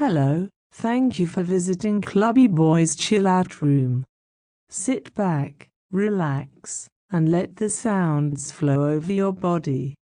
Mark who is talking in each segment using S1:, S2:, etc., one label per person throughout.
S1: Hello, thank you for visiting Clubby Boy's Chill Out Room. Sit back, relax, and let the sounds flow over your body.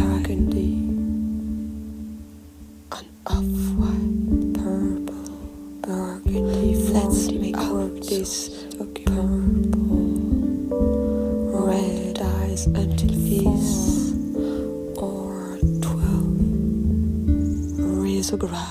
S2: burgundy, an off-white purple burgundy. Let's make out this purple red eyes until these or twelve. risograph.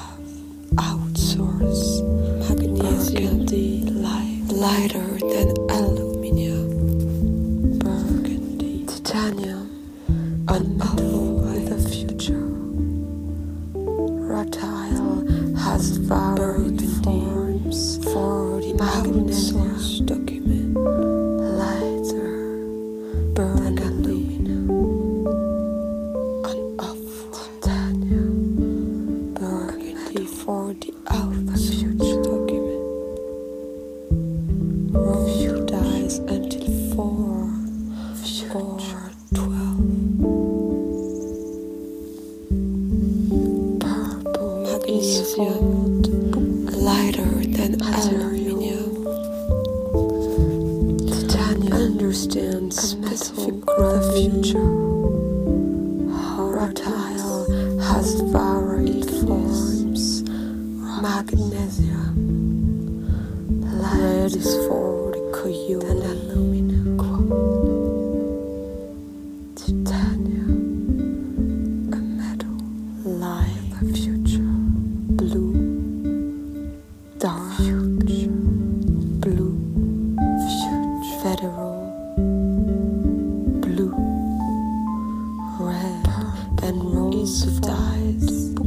S2: of dies, book,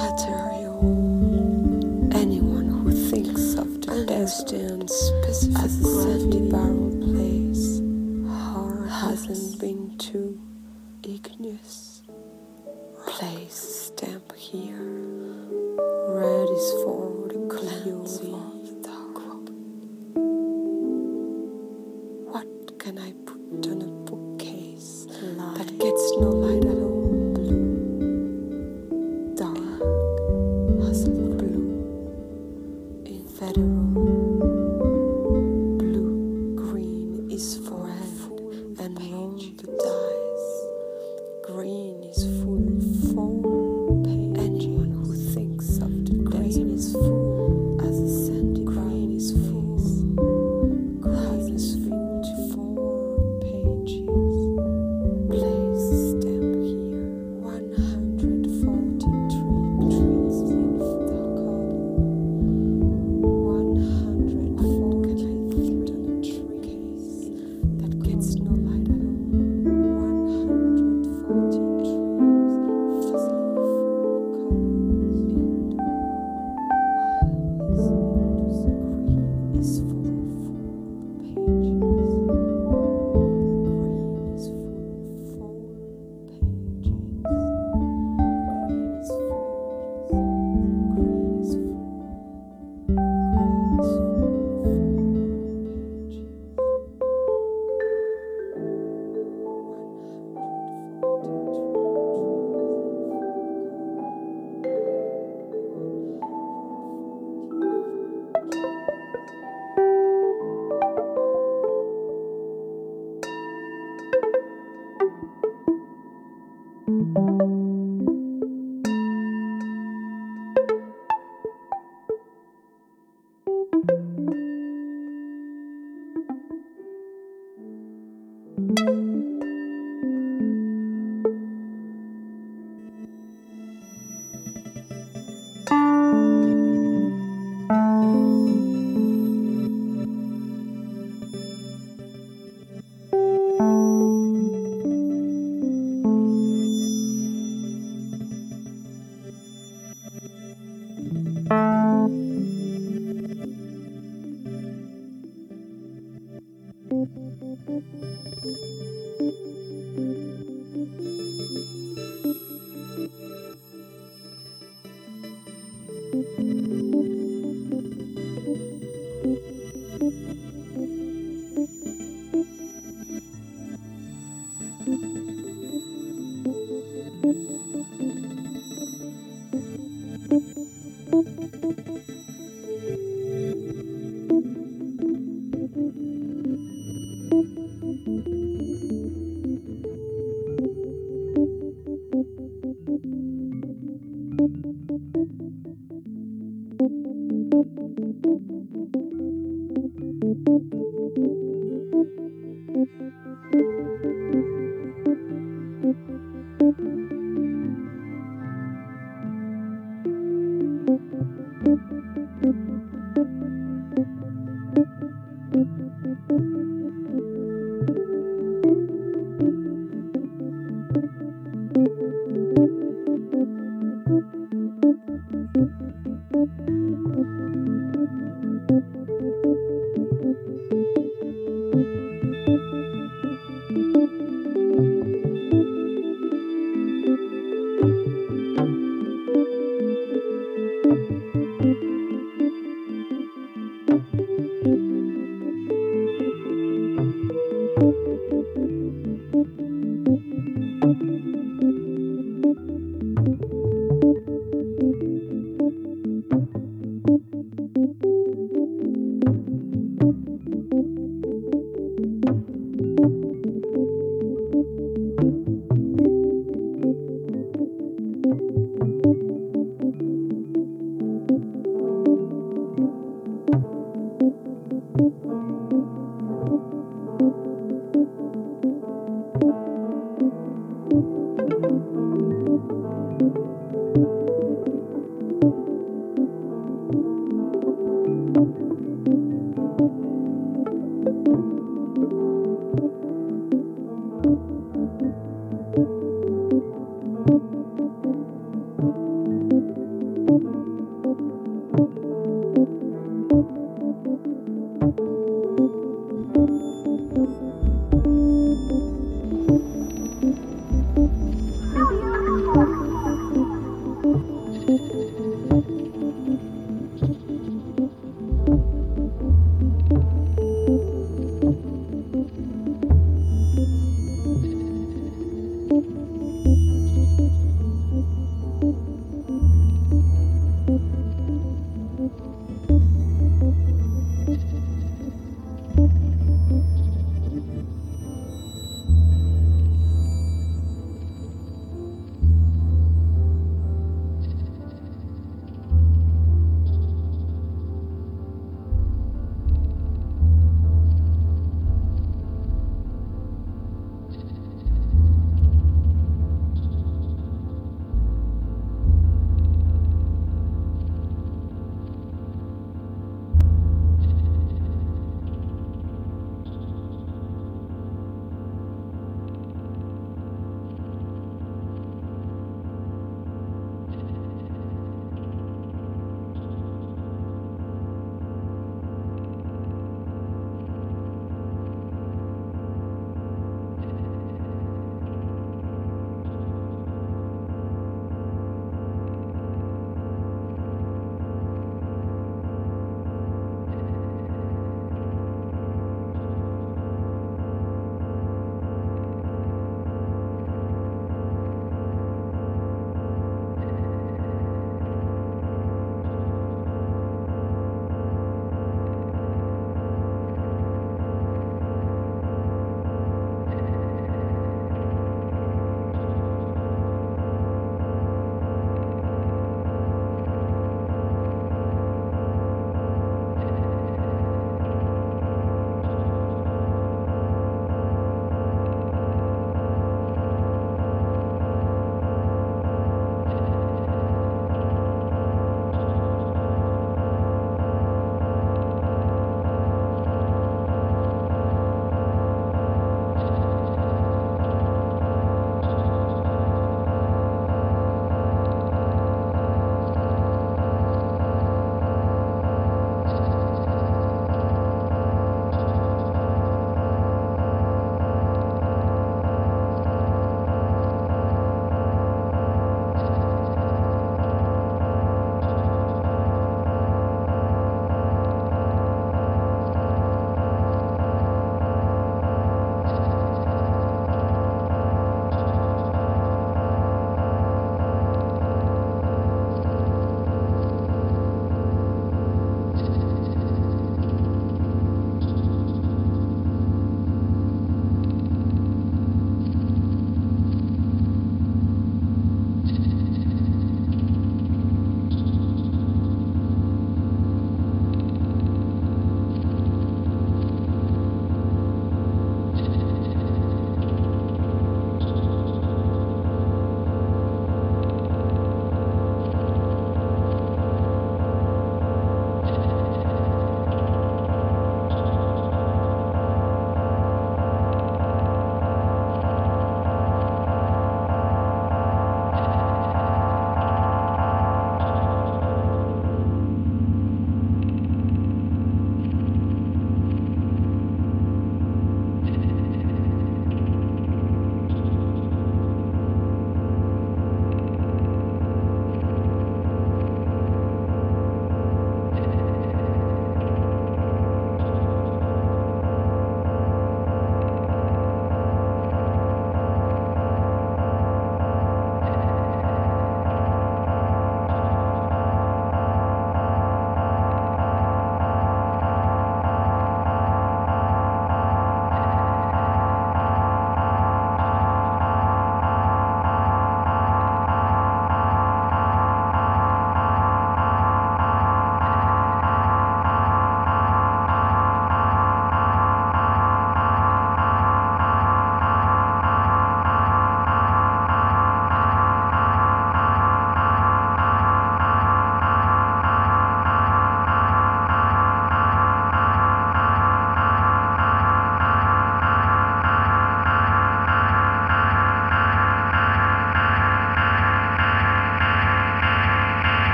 S2: material. Anyone who thinks of the understands specific as a sandy barrel place
S3: hasn't
S4: been.